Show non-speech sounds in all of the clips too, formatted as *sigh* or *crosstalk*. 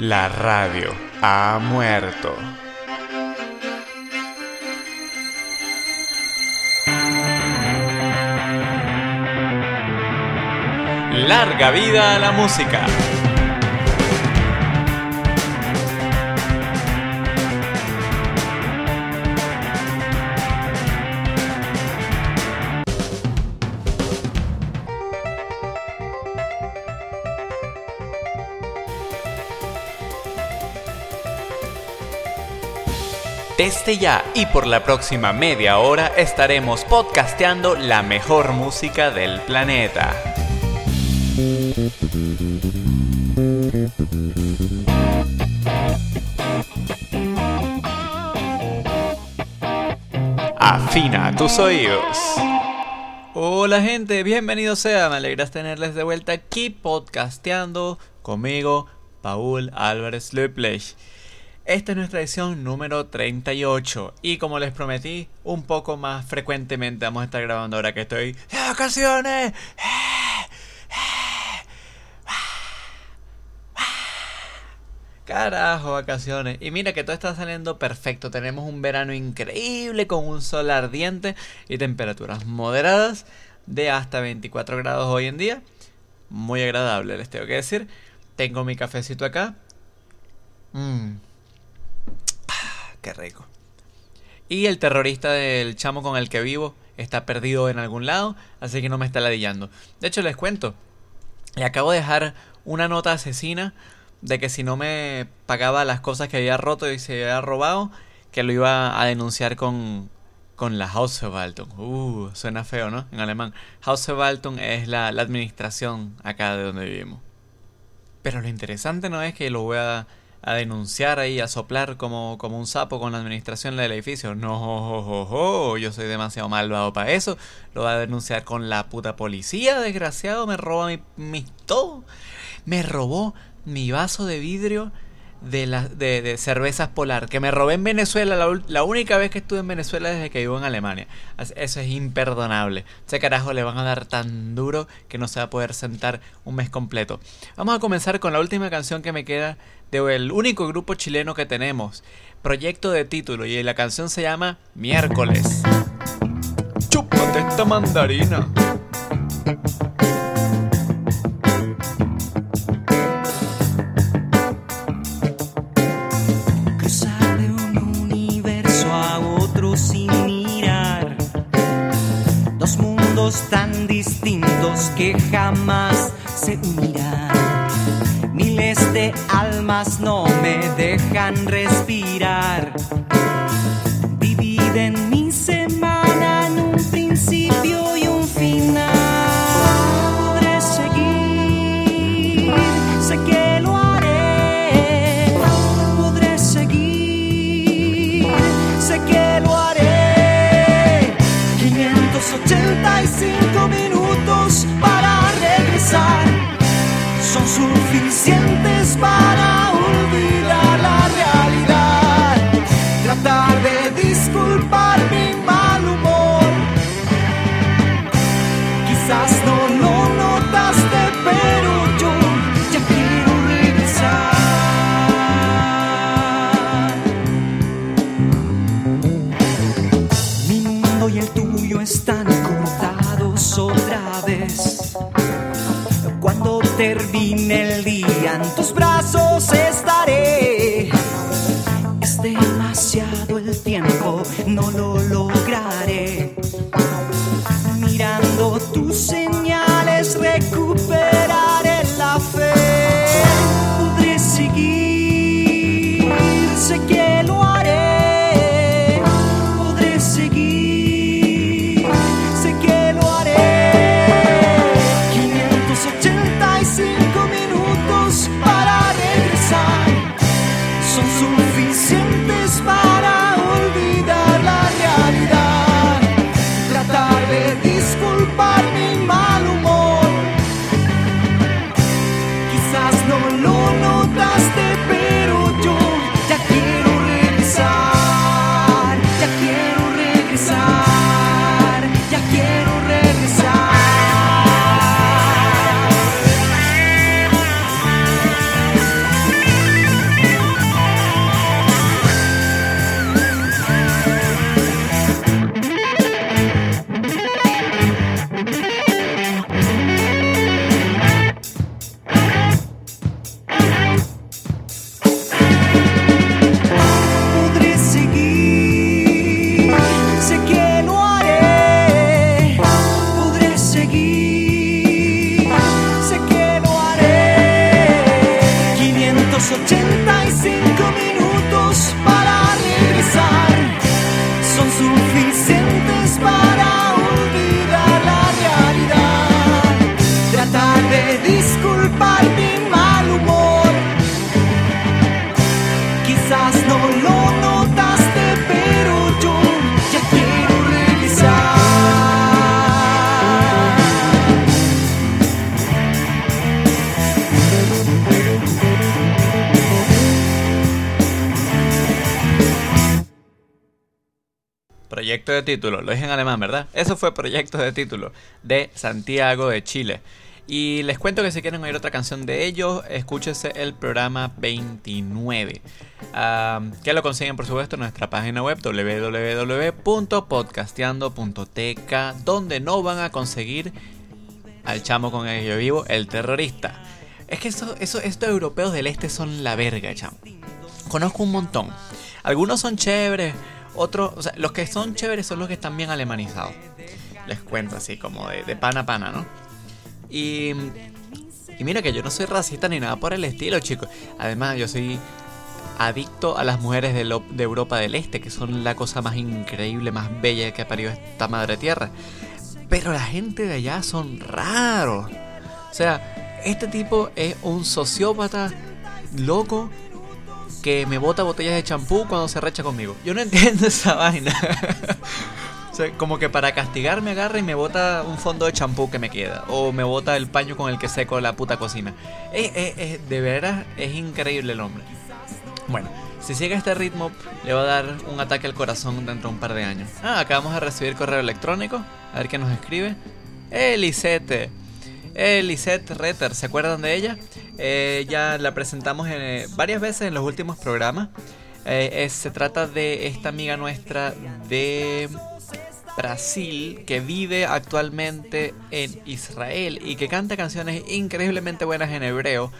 La radio ha muerto. Larga vida a la música. Desde ya y por la próxima media hora estaremos podcasteando la mejor música del planeta. Afina tus oídos. Hola gente, bienvenidos sean, me alegras tenerles de vuelta aquí podcasteando conmigo, Paul Álvarez Leplech. Esta es nuestra edición número 38 y como les prometí, un poco más frecuentemente vamos a estar grabando ahora que estoy de vacaciones. Carajo, vacaciones. Y mira que todo está saliendo perfecto. Tenemos un verano increíble con un sol ardiente y temperaturas moderadas de hasta 24 grados hoy en día. Muy agradable, les tengo que decir. Tengo mi cafecito acá. Mmm Qué rico. Y el terrorista del chamo con el que vivo está perdido en algún lado, así que no me está ladillando. De hecho, les cuento. Le acabo de dejar una nota asesina de que si no me pagaba las cosas que había roto y se había robado, que lo iba a denunciar con, con la Hausverwaltung. Uh, suena feo, ¿no? En alemán. Hausverwaltung es la, la administración acá de donde vivimos. Pero lo interesante no es que lo voy a a denunciar ahí, a soplar como, como un sapo con la administración del edificio. No, yo soy demasiado malvado para eso. Lo va a denunciar con la puta policía, desgraciado. Me roba mi, mi todo. Me robó mi vaso de vidrio de, la, de, cervezas polar que me robé en Venezuela la, única vez que estuve en Venezuela desde que vivo en Alemania. Eso es imperdonable. Ese carajo le van a dar tan duro que no se va a poder sentar un mes completo. Vamos a comenzar con la última canción que me queda del único grupo chileno que tenemos. Proyecto de título y la canción se llama Miércoles. Chúpate esta mandarina. Tan distintos que jamás se unirán. Miles de almas no me dejan respirar. Termine el día en tus brazos título, lo dije en alemán, ¿verdad? Eso fue proyecto de título de Santiago de Chile. Y les cuento que si quieren oír otra canción de ellos, escúchese el programa 29. que lo consiguen, por supuesto, en nuestra página web www.podcasteando.tk, donde no van a conseguir al chamo con el que yo vivo, el terrorista. Es que eso, eso, estos europeos del este son la verga, chamo. Conozco un montón. Algunos son chéveres, otros, o sea, los que son chéveres son los que están bien alemanizados. Les cuento así, como de, de pana a pana, ¿no? Y, y mira que yo no soy racista ni nada por el estilo, chicos. Además, yo soy adicto a las mujeres de, de, Europa del Este, que son la cosa más increíble, más bella que ha parido esta madre tierra. Pero la gente de allá son raros. O sea, este tipo es un sociópata loco que me bota botellas de champú cuando se recha conmigo. Yo no *laughs* entiendo esa vaina. *laughs* como que para castigar me agarra y me bota un fondo de champú que me queda. O me bota el paño con el que seco la puta cocina. de veras, es increíble el hombre. Bueno, si sigue este ritmo, le va a dar un ataque al corazón dentro de un par de años. Ah, acabamos de recibir correo electrónico. A ver qué nos escribe. Elisete. Elisette Retter, ¿se acuerdan de ella? Eh, ya la presentamos varias veces en los últimos programas. Eh, se trata de esta amiga nuestra de Brasil que vive actualmente en Israel y que canta canciones increíblemente buenas en hebreo,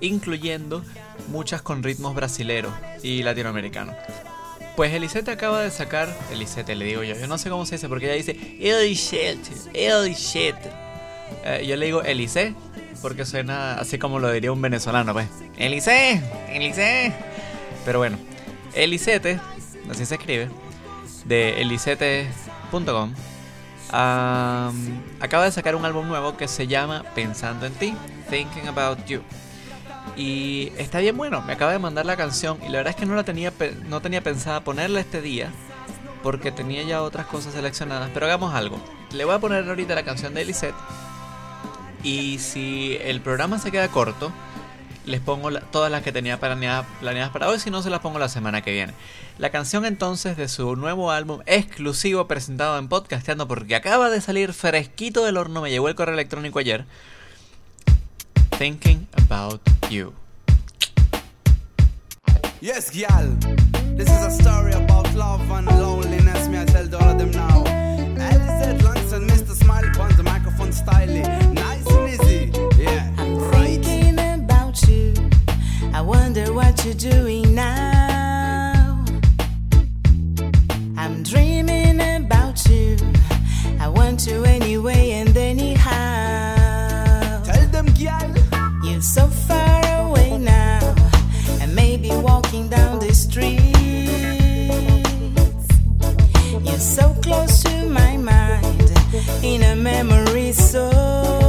incluyendo muchas con ritmos brasileros y latinoamericanos. Pues Elisete acaba de sacar, Elisete le digo yo, yo no sé cómo se dice porque ella dice Elisete, Elisete. Eh, yo le digo Elise porque suena así como lo diría un venezolano, pues. Elise, Elise. Pero bueno, Elisete, así se escribe, de Elisete acaba de sacar un álbum nuevo que se llama Pensando en ti, Thinking About You. Y está bien bueno, me acaba de mandar la canción y la verdad es que no la tenía no tenía pensada ponerla este día porque tenía ya otras cosas seleccionadas, pero hagamos algo. Le voy a poner ahorita la canción de Lisette y si el programa se queda corto, les pongo todas las que tenía planeadas, planeadas para hoy, si no se las pongo la semana que viene. La canción entonces de su nuevo álbum exclusivo presentado en Podcasteando porque acaba de salir fresquito del horno, me llegó el correo electrónico ayer. Thinking About You. Yes, gal. This is a story about love and loneliness. Me, I tell all of them now. Langston, Mr. Smile, on the microphone styling. What you're doing now. I'm dreaming about you. I want you anyway and anyhow. Tell them, girl. You're so far away now, and maybe walking down the street. You're so close to my mind, in a memory so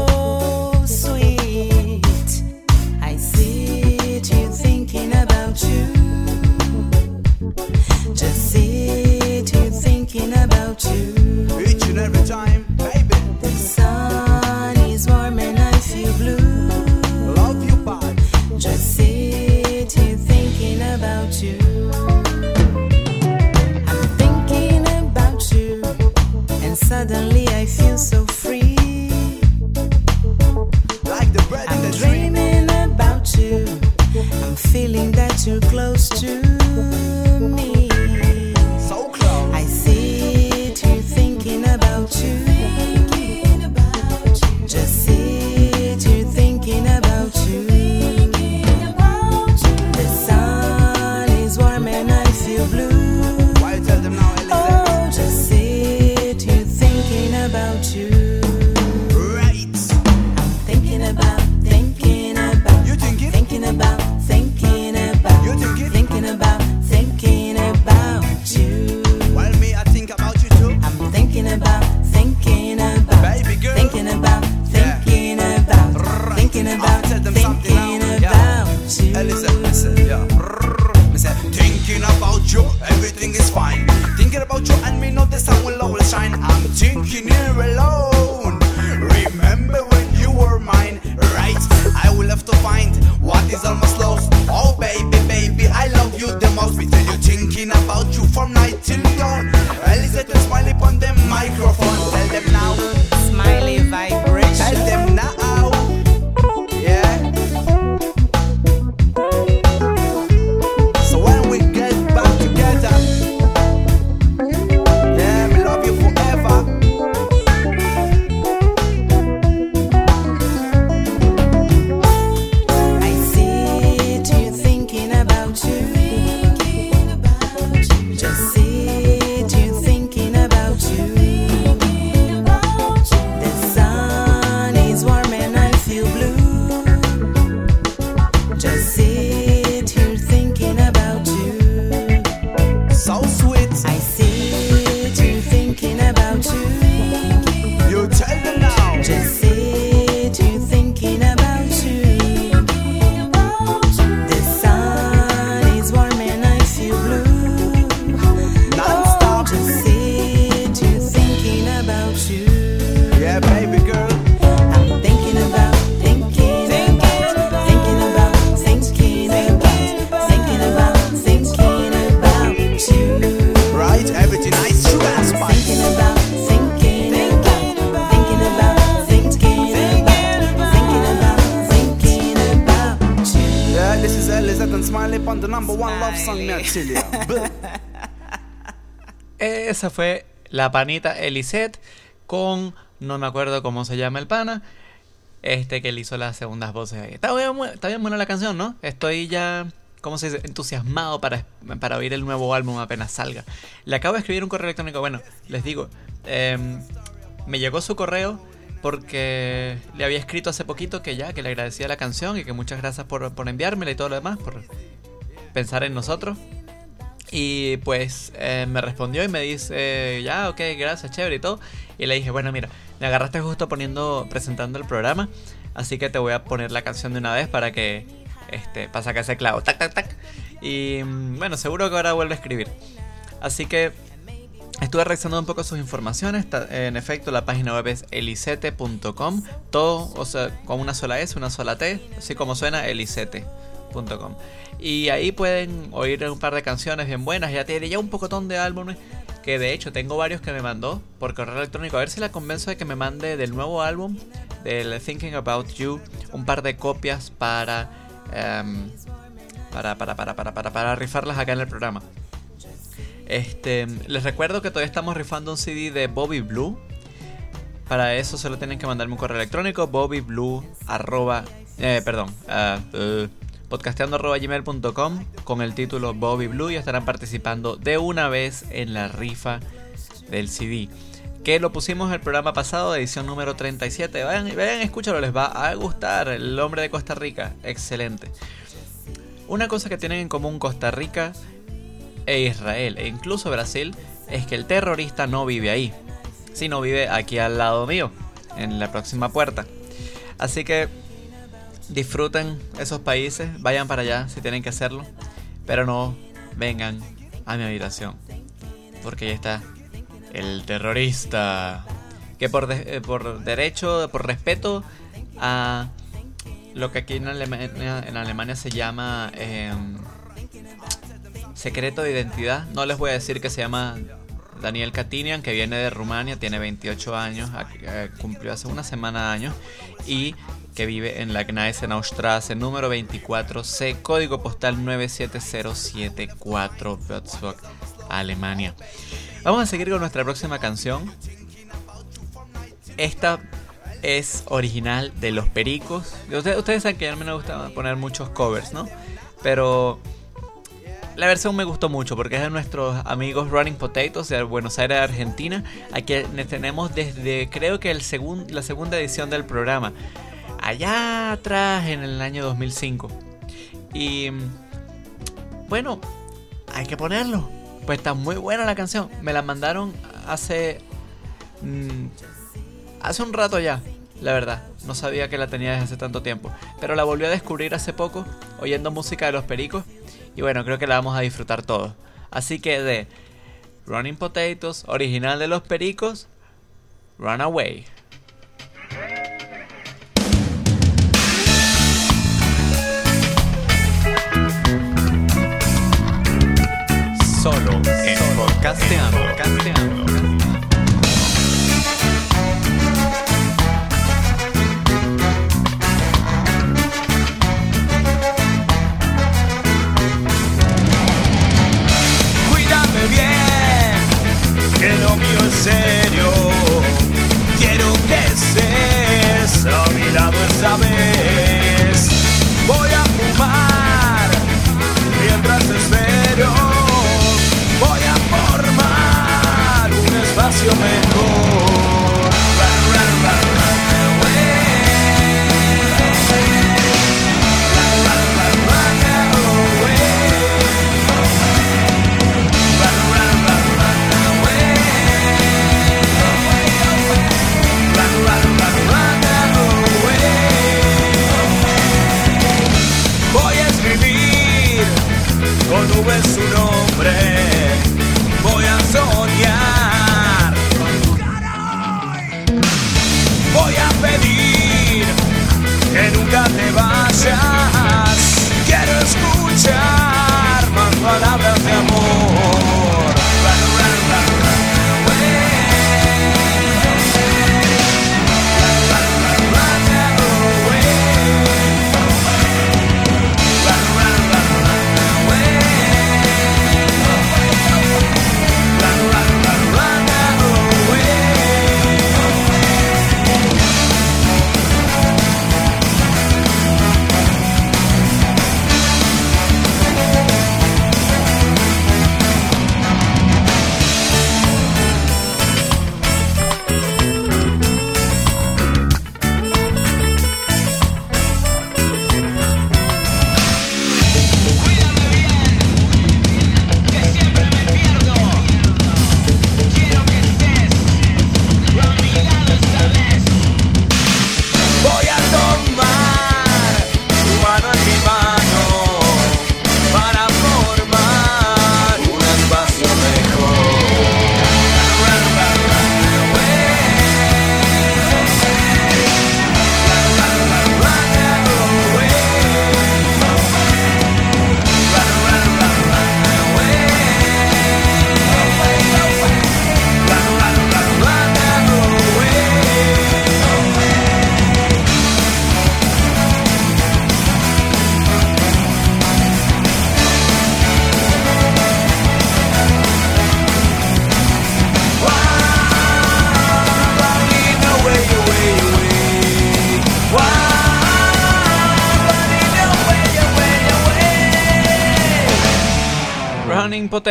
every time, Fue la panita Elisette con no me acuerdo cómo se llama el pana. Este que le hizo las segundas voces ahí. Está bien, está bien buena la canción, ¿no? Estoy ya, ¿cómo se dice? Entusiasmado para, para oír el nuevo álbum apenas salga. Le acabo de escribir un correo electrónico. Bueno, les digo, em, me llegó su correo porque le había escrito hace poquito que ya, que le agradecía la canción y que muchas gracias por, por enviármela y todo lo demás, por pensar en nosotros. Y pues eh, me respondió y me dice, ya, ok, gracias, chévere y todo. Y le dije, bueno, mira, me agarraste justo poniendo, presentando el programa, así que te voy a poner la canción de una vez para que, este, para sacar ese clavo, tac, tac, tac. Y mm, bueno, seguro que ahora vuelve a escribir. Así que estuve revisando un poco sus informaciones. En efecto, la página web es elisete.com. Todo, o sea, con una sola S, una sola T, así como suena, Y ahí pueden oír un par de canciones bien buenas. Ya tiene ya un pocotón de álbumes. Que de hecho tengo varios que me mandó por correo electrónico. A ver si la convenzo de que me mande del nuevo álbum, del Thinking About You, un par de copias para, em, para, para, para, para, para, para rifarlas acá en el programa. Este, les recuerdo que todavía estamos rifando un CD de Bobby Blue. Para eso solo tienen que mandarme un correo electrónico bobbyblue arroba, eh, perdón, eh, podcasteando arroba gmail.com con el título Bobby Blue y estarán participando de una vez en la rifa del CD. Que lo pusimos en el programa pasado, edición número 37. Vayan, vayan, escúchalo, les va a gustar. El hombre de Costa Rica, excelente. Una cosa que tienen en común Costa Rica e Israel, e incluso Brasil, es que el terrorista no vive ahí, sino vive aquí al lado mío, en la próxima puerta. Así que disfruten esos países, vayan para allá si tienen que hacerlo, pero no vengan a mi habitación, porque ahí está el terrorista, que por, eh, por derecho, por respeto a lo que aquí en Alemania, se llama... em, secreto de identidad. No les voy a decir que se llama Daniel Katinian, que viene de Rumania, tiene 28 años, eh, cumplió hace una semana años y que vive en la Gneisenaustrasse número 24C, código postal 97074, Würzburg, Alemania. Vamos a seguir con nuestra próxima canción. Esta es original de Los Pericos. Ustedes, ustedes saben que a mí me gusta poner muchos covers, ¿no? Pero la versión me gustó mucho porque es de nuestros amigos Running Potatoes de Buenos Aires, Argentina. Aquí tenemos desde creo que el segun- la segunda edición del programa. Allá atrás en el año 2005. Y bueno, hay que ponerlo. Pues está muy buena la canción. Me la mandaron hace... mm, hace un rato ya, la verdad. No sabía que la tenía desde hace tanto tiempo. Pero la volví a descubrir hace poco, oyendo música de los pericos. Y bueno, creo que la vamos a disfrutar todos. Así que de Running Potatoes, original de los pericos, Runaway.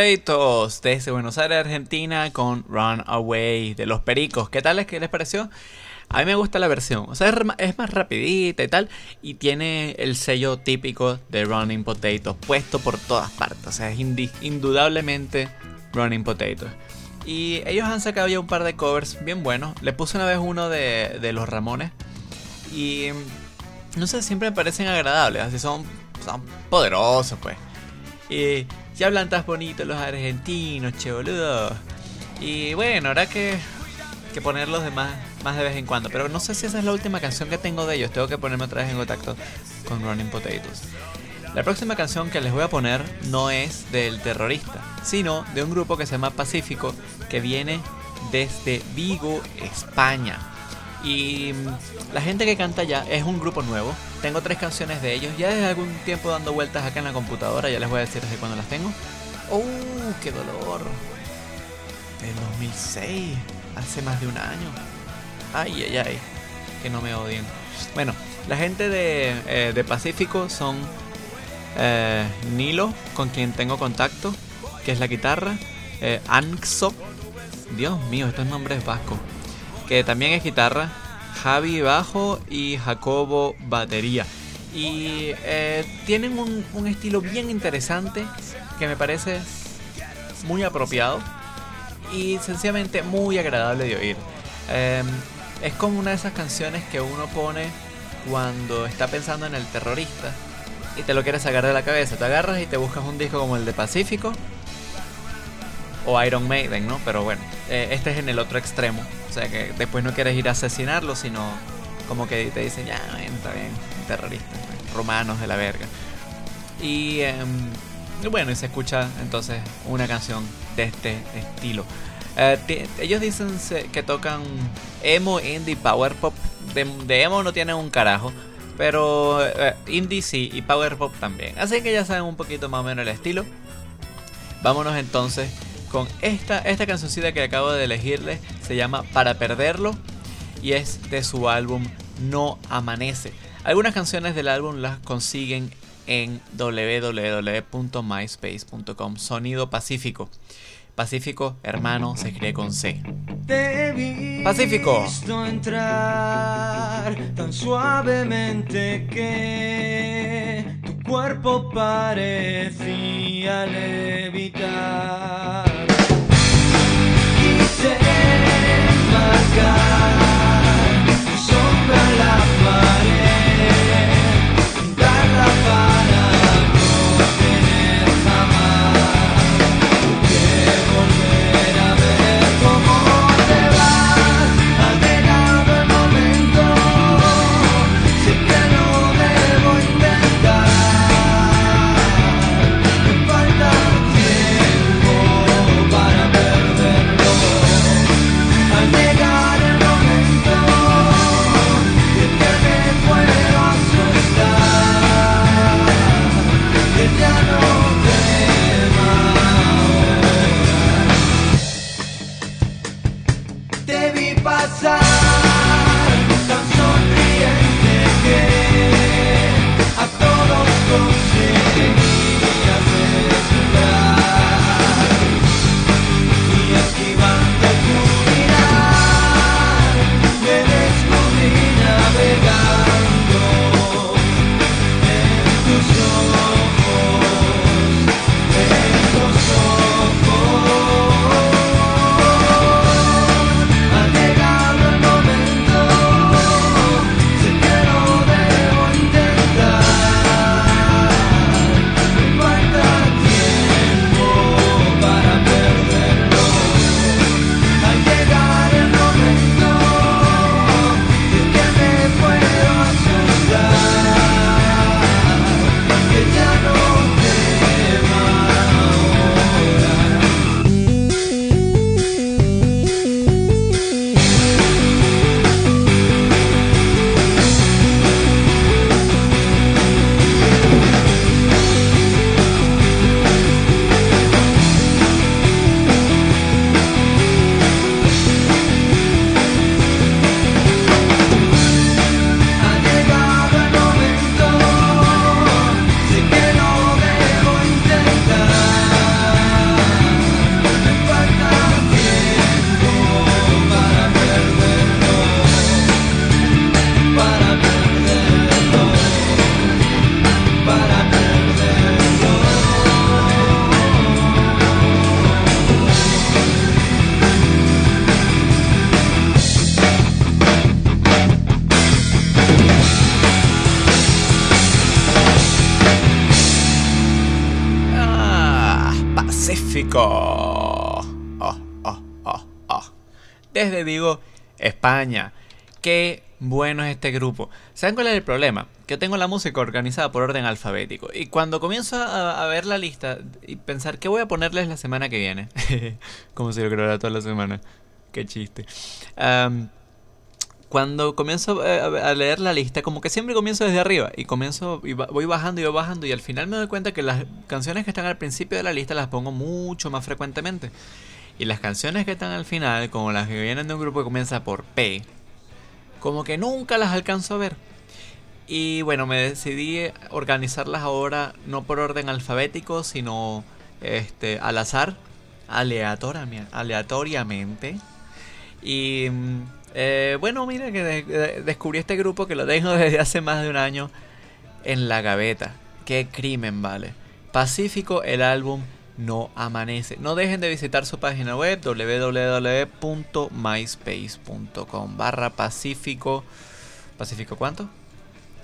Potatoes desde Buenos Aires, Argentina, con Run Away de los Pericos. ¿Qué tal que les pareció? A mí me gusta la versión, o sea, es más rapidita y tal, y tiene el sello típico de Running Potatoes puesto por todas partes, o sea, es indudablemente Running Potatoes. Y ellos han sacado ya un par de covers bien buenos. Le puse una vez uno de, de los Ramones y no sé, siempre me parecen agradables, así son, son poderosos, pues. Y ya hablan tan bonitos los argentinos, che boludo. Y bueno, habrá que, que ponerlos de más, más de vez en cuando. Pero no sé si esa es la última canción que tengo de ellos. Tengo que ponerme otra vez en contacto con Running Potatoes. La próxima canción que les voy a poner no es del terrorista, sino de un grupo que se llama Pacífico, que viene desde Vigo, España. Y mm, la gente que canta ya es un grupo nuevo. Tengo tres canciones de ellos. Ya desde algún tiempo dando vueltas acá en la computadora. Ya les voy a decir desde cuándo las tengo. ¡Oh, qué dolor! Del 2006. Hace más de un año. Ay, ay, ay. Que no me odien. Bueno, la gente de, eh, de Pacífico son eh, Nilo, con quien tengo contacto, que es la guitarra. Eh, Anxo. Dios mío, estos nombres vascos que también es guitarra, Javi bajo y Jacobo batería. Y eh, tienen un, estilo bien interesante que me parece muy apropiado y sencillamente muy agradable de oír. Eh, es como una de esas canciones que uno pone cuando está pensando en el terrorista y te lo quieres sacar de la cabeza. Te agarras y te buscas un disco como el de Pacífico o Iron Maiden, ¿no? Pero bueno, eh, este es en el otro extremo. O sea que después no quieres ir a asesinarlo, sino como que te dicen, ya, está bien, terroristas, romanos de la verga. Y em, y bueno, y se escucha entonces una canción de este estilo. Eh, ellos dicen que tocan emo, indie, power pop. De, de emo no tienen un carajo. Pero eh, indie sí y power pop también. Así que ya saben un poquito más o menos el estilo. Vámonos entonces con esta, esta cancioncita que acabo de elegirles. Se llama Para Perderlo y es de su álbum No Amanece. Algunas canciones del álbum las consiguen en www.myspace.com. Sonido Pacífico. Pacífico, hermano, se escribe con C. Te Pacífico. visto entrar tan suavemente que tu cuerpo parecía levitar. Tu sombra la Desde Vigo, España. Qué bueno es este grupo. ¿Saben cuál es el problema? Que tengo la música organizada por orden alfabético. Y cuando comienzo a, ver la lista y pensar qué voy a ponerles la semana que viene. *laughs* Como si lo creara toda la semana. Qué chiste. Cuando comienzo eh, a leer la lista, como que siempre comienzo desde arriba y comienzo y voy bajando y voy bajando y al final me doy cuenta que las canciones que están al principio de la lista las pongo mucho más frecuentemente. Y las canciones que están al final, como las que vienen de un grupo que comienza por P, como que nunca las alcanzo a ver. Y bueno, me decidí organizarlas ahora no por orden alfabético, sino este al azar, aleatoriamente. Y mm, eh, bueno, mira que de- descubrí este grupo que lo tengo *laughs* desde hace más de un año en la gaveta. Qué crimen, vale. Pacífico, el álbum no amanece. No dejen de visitar su página web www.myspace.com barra pacífico. ¿Pacífico cuánto?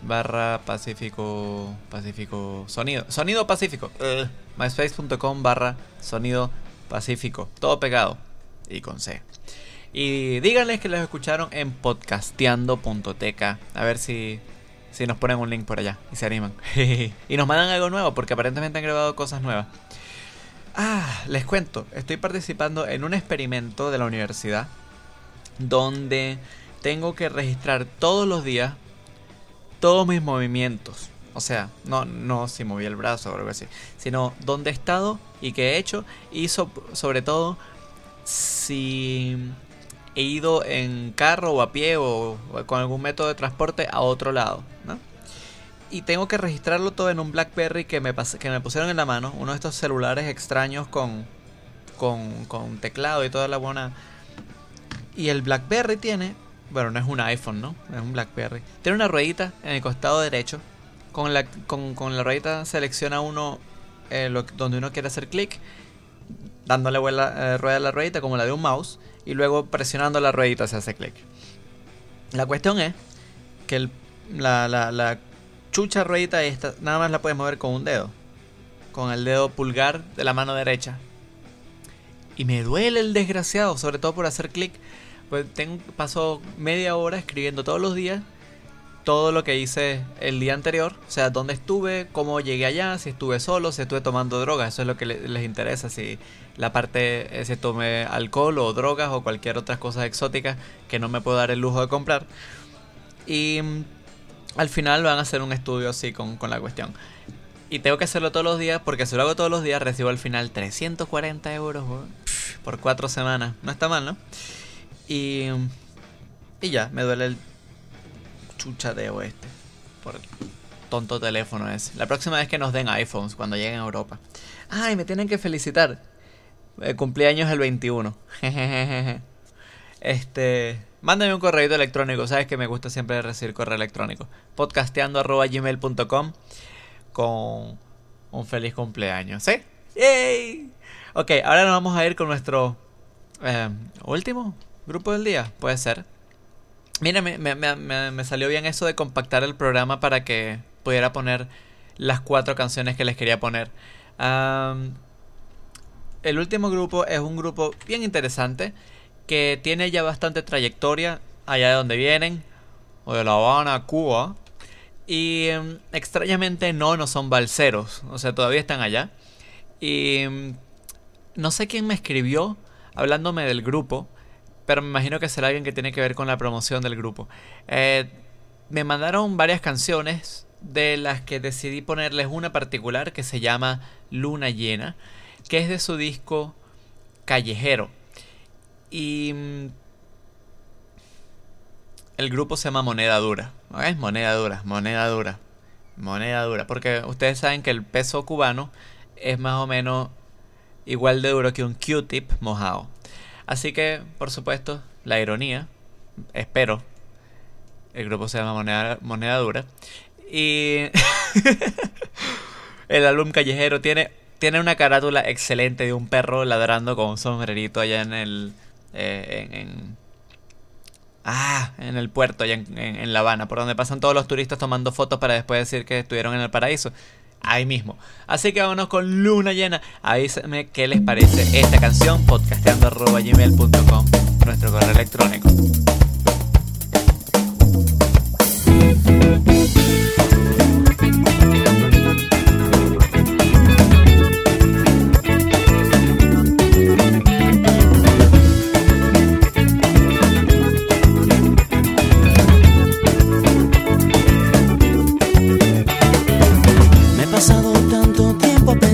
Barra pacífico. Pacífico. Sonido. Sonido pacífico. Ugh. myspace.com barra sonido pacífico. Todo pegado. Y con C. Y díganles que los escucharon en podcasteando.teca. A ver si, si nos ponen un link por allá y se animan. *laughs* y nos mandan algo nuevo porque aparentemente han grabado cosas nuevas. Ah, les cuento. Estoy participando en un experimento de la universidad donde tengo que registrar todos los días todos mis movimientos. O sea, no, no si moví el brazo o algo así, sino dónde he estado y qué he hecho y so- sobre todo si he ido en carro o a pie o, o con algún método de transporte a otro lado, ¿no? Y tengo que registrarlo todo en un BlackBerry que me, pas- que me pusieron en la mano, uno de estos celulares extraños con, con, con teclado y toda la buena... Y el BlackBerry tiene, bueno, no es un iPhone, ¿no? Es un BlackBerry. Tiene una ruedita en el costado derecho. Con la, con, con la ruedita selecciona uno eh, donde uno quiere hacer clic dándole vuela- eh, rueda a la ruedita como la de un mouse y luego presionando la ruedita se hace clic. La cuestión es que el- la- la chucha ruedita esta nada más la puedes mover con un dedo, con el dedo pulgar de la mano derecha. Y me duele el desgraciado, sobre todo por hacer clic. Pues tengo, paso media hora escribiendo todos los días todo lo que hice el día anterior, o sea, dónde estuve, cómo llegué allá, si estuve solo, si estuve tomando drogas, eso es lo que le- les interesa, si la parte, eh, si tomé alcohol o drogas o cualquier otra cosa exótica que no me puedo dar el lujo de comprar. Y mm, al final van a hacer un estudio así con, con la cuestión. Y tengo que hacerlo todos los días porque si lo hago todos los días recibo al final 340 euros por cuatro semanas. No está mal, ¿no? Y, y ya, me duele el chuchateo este. Por el tonto teléfono ese. La próxima vez que nos den iPhones cuando lleguen a Europa. Ay, me tienen que felicitar. Eh, cumpleaños el 21. *laughs* este. Mándame un correo electrónico. Sabes que me gusta siempre recibir correo electrónico. Podcasteando.gmail.com con un feliz cumpleaños. ¿Sí? ¡Yay! Ok, ahora nos vamos a ir con nuestro eh, último grupo del día. Puede ser. Mira, me, salió bien eso de compactar el programa para que pudiera poner las cuatro canciones que les quería poner. El último grupo es un grupo bien interesante que tiene ya bastante trayectoria allá de donde vienen, o de La Habana, Cuba. Y em, extrañamente no, no son balseros, o sea, todavía están allá. Y em, no sé quién me escribió hablándome del grupo, pero me imagino que será alguien que tiene que ver con la promoción del grupo. Eh, me mandaron varias canciones de las que decidí ponerles una particular que se llama Luna Llena, que es de su disco Callejero. Y mm, el grupo se llama Moneda Dura. ¿no es? Moneda Dura, moneda dura, moneda dura. Porque ustedes saben que el peso cubano es más o menos igual de duro que un Q-tip mojado. Así que, por supuesto, la ironía, espero, el grupo se llama Moneda, Moneda Dura. Y *laughs* el álbum Callejero tiene, tiene una carátula excelente de un perro ladrando con un sombrerito allá en el... eh, en, en- ah, en el puerto, allá en, en- La Habana, por donde pasan todos los turistas tomando fotos para después decir que estuvieron en el paraíso. ahí mismo. Así que vámonos con luna llena. Avísenme qué les parece esta canción, podcasteando.gmail.com, nuestro correo electrónico.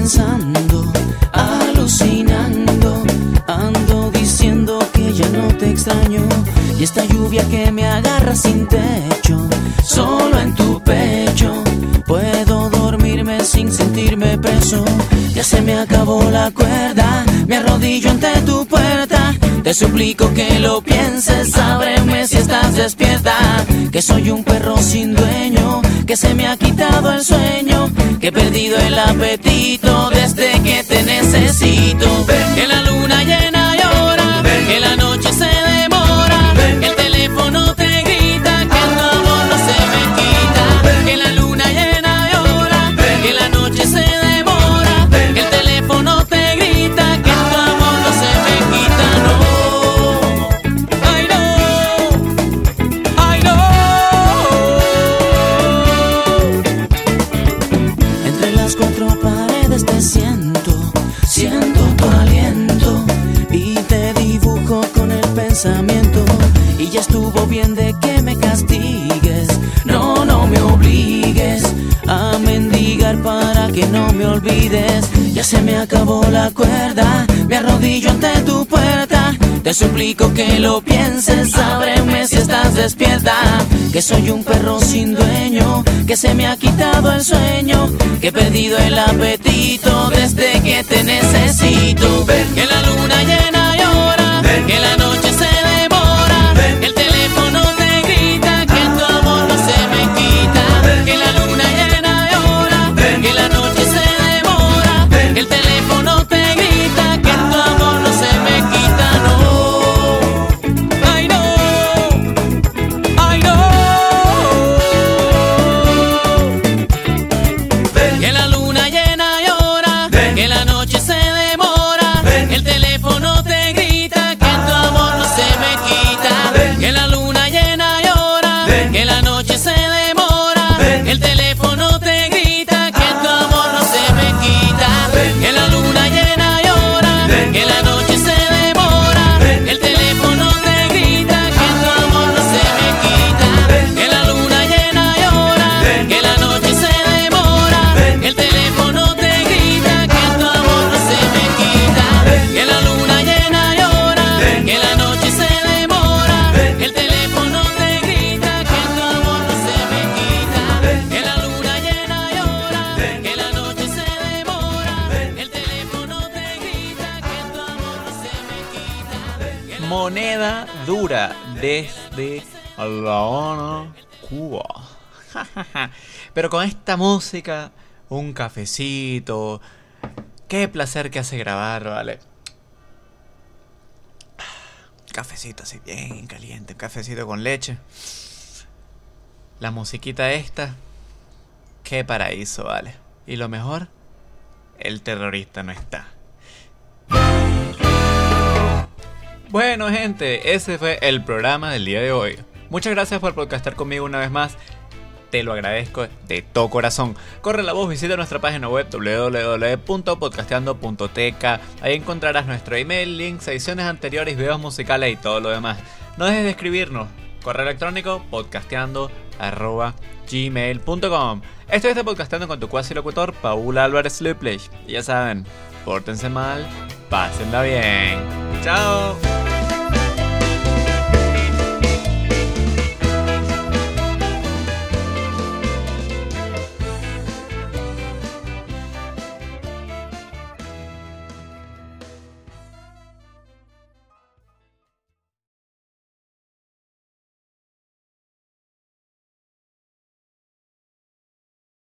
Pensando, alucinando, ando diciendo que ya no te extraño. Y esta lluvia que me agarra sin techo, solo en tu pecho, puedo dormirme sin sentirme preso. Ya se me acabó la cuerda, me arrodillo ante tu puerta. Te suplico que lo pienses, ábreme si estás despierta. Que soy un perro sin dueño, que se me ha quitado el sueño, que he perdido el apetito desde que te necesito. Se me acabó la cuerda, me arrodillo ante tu puerta. Te suplico que lo pienses, ábreme si estás despierta. Que soy un perro sin dueño, que se me ha quitado el sueño, que he perdido el apetito desde que te necesito. Que la luna llena llora, que la noche se *laughs* Pero con esta música, un cafecito. Qué placer que hace grabar, ¿vale? Cafecito así bien caliente, un cafecito con leche. La musiquita esta. Qué paraíso, ¿vale? Y lo mejor, el terrorista no está. Bueno, gente, ese fue el programa del día de hoy. Muchas gracias por podcastar conmigo una vez más. Te lo agradezco de todo corazón. Corre la voz, visita nuestra página web www.podcasteando.tk. Ahí encontrarás nuestro email, links, ediciones anteriores, videos musicales y todo lo demás. No dejes de escribirnos. Correo electrónico podcasteando.gmail.com Esto es de Podcasteando con tu cuasi locutor Paula Álvarez Luplich. Y ya saben, pórtense mal, pásenla bien. Chao.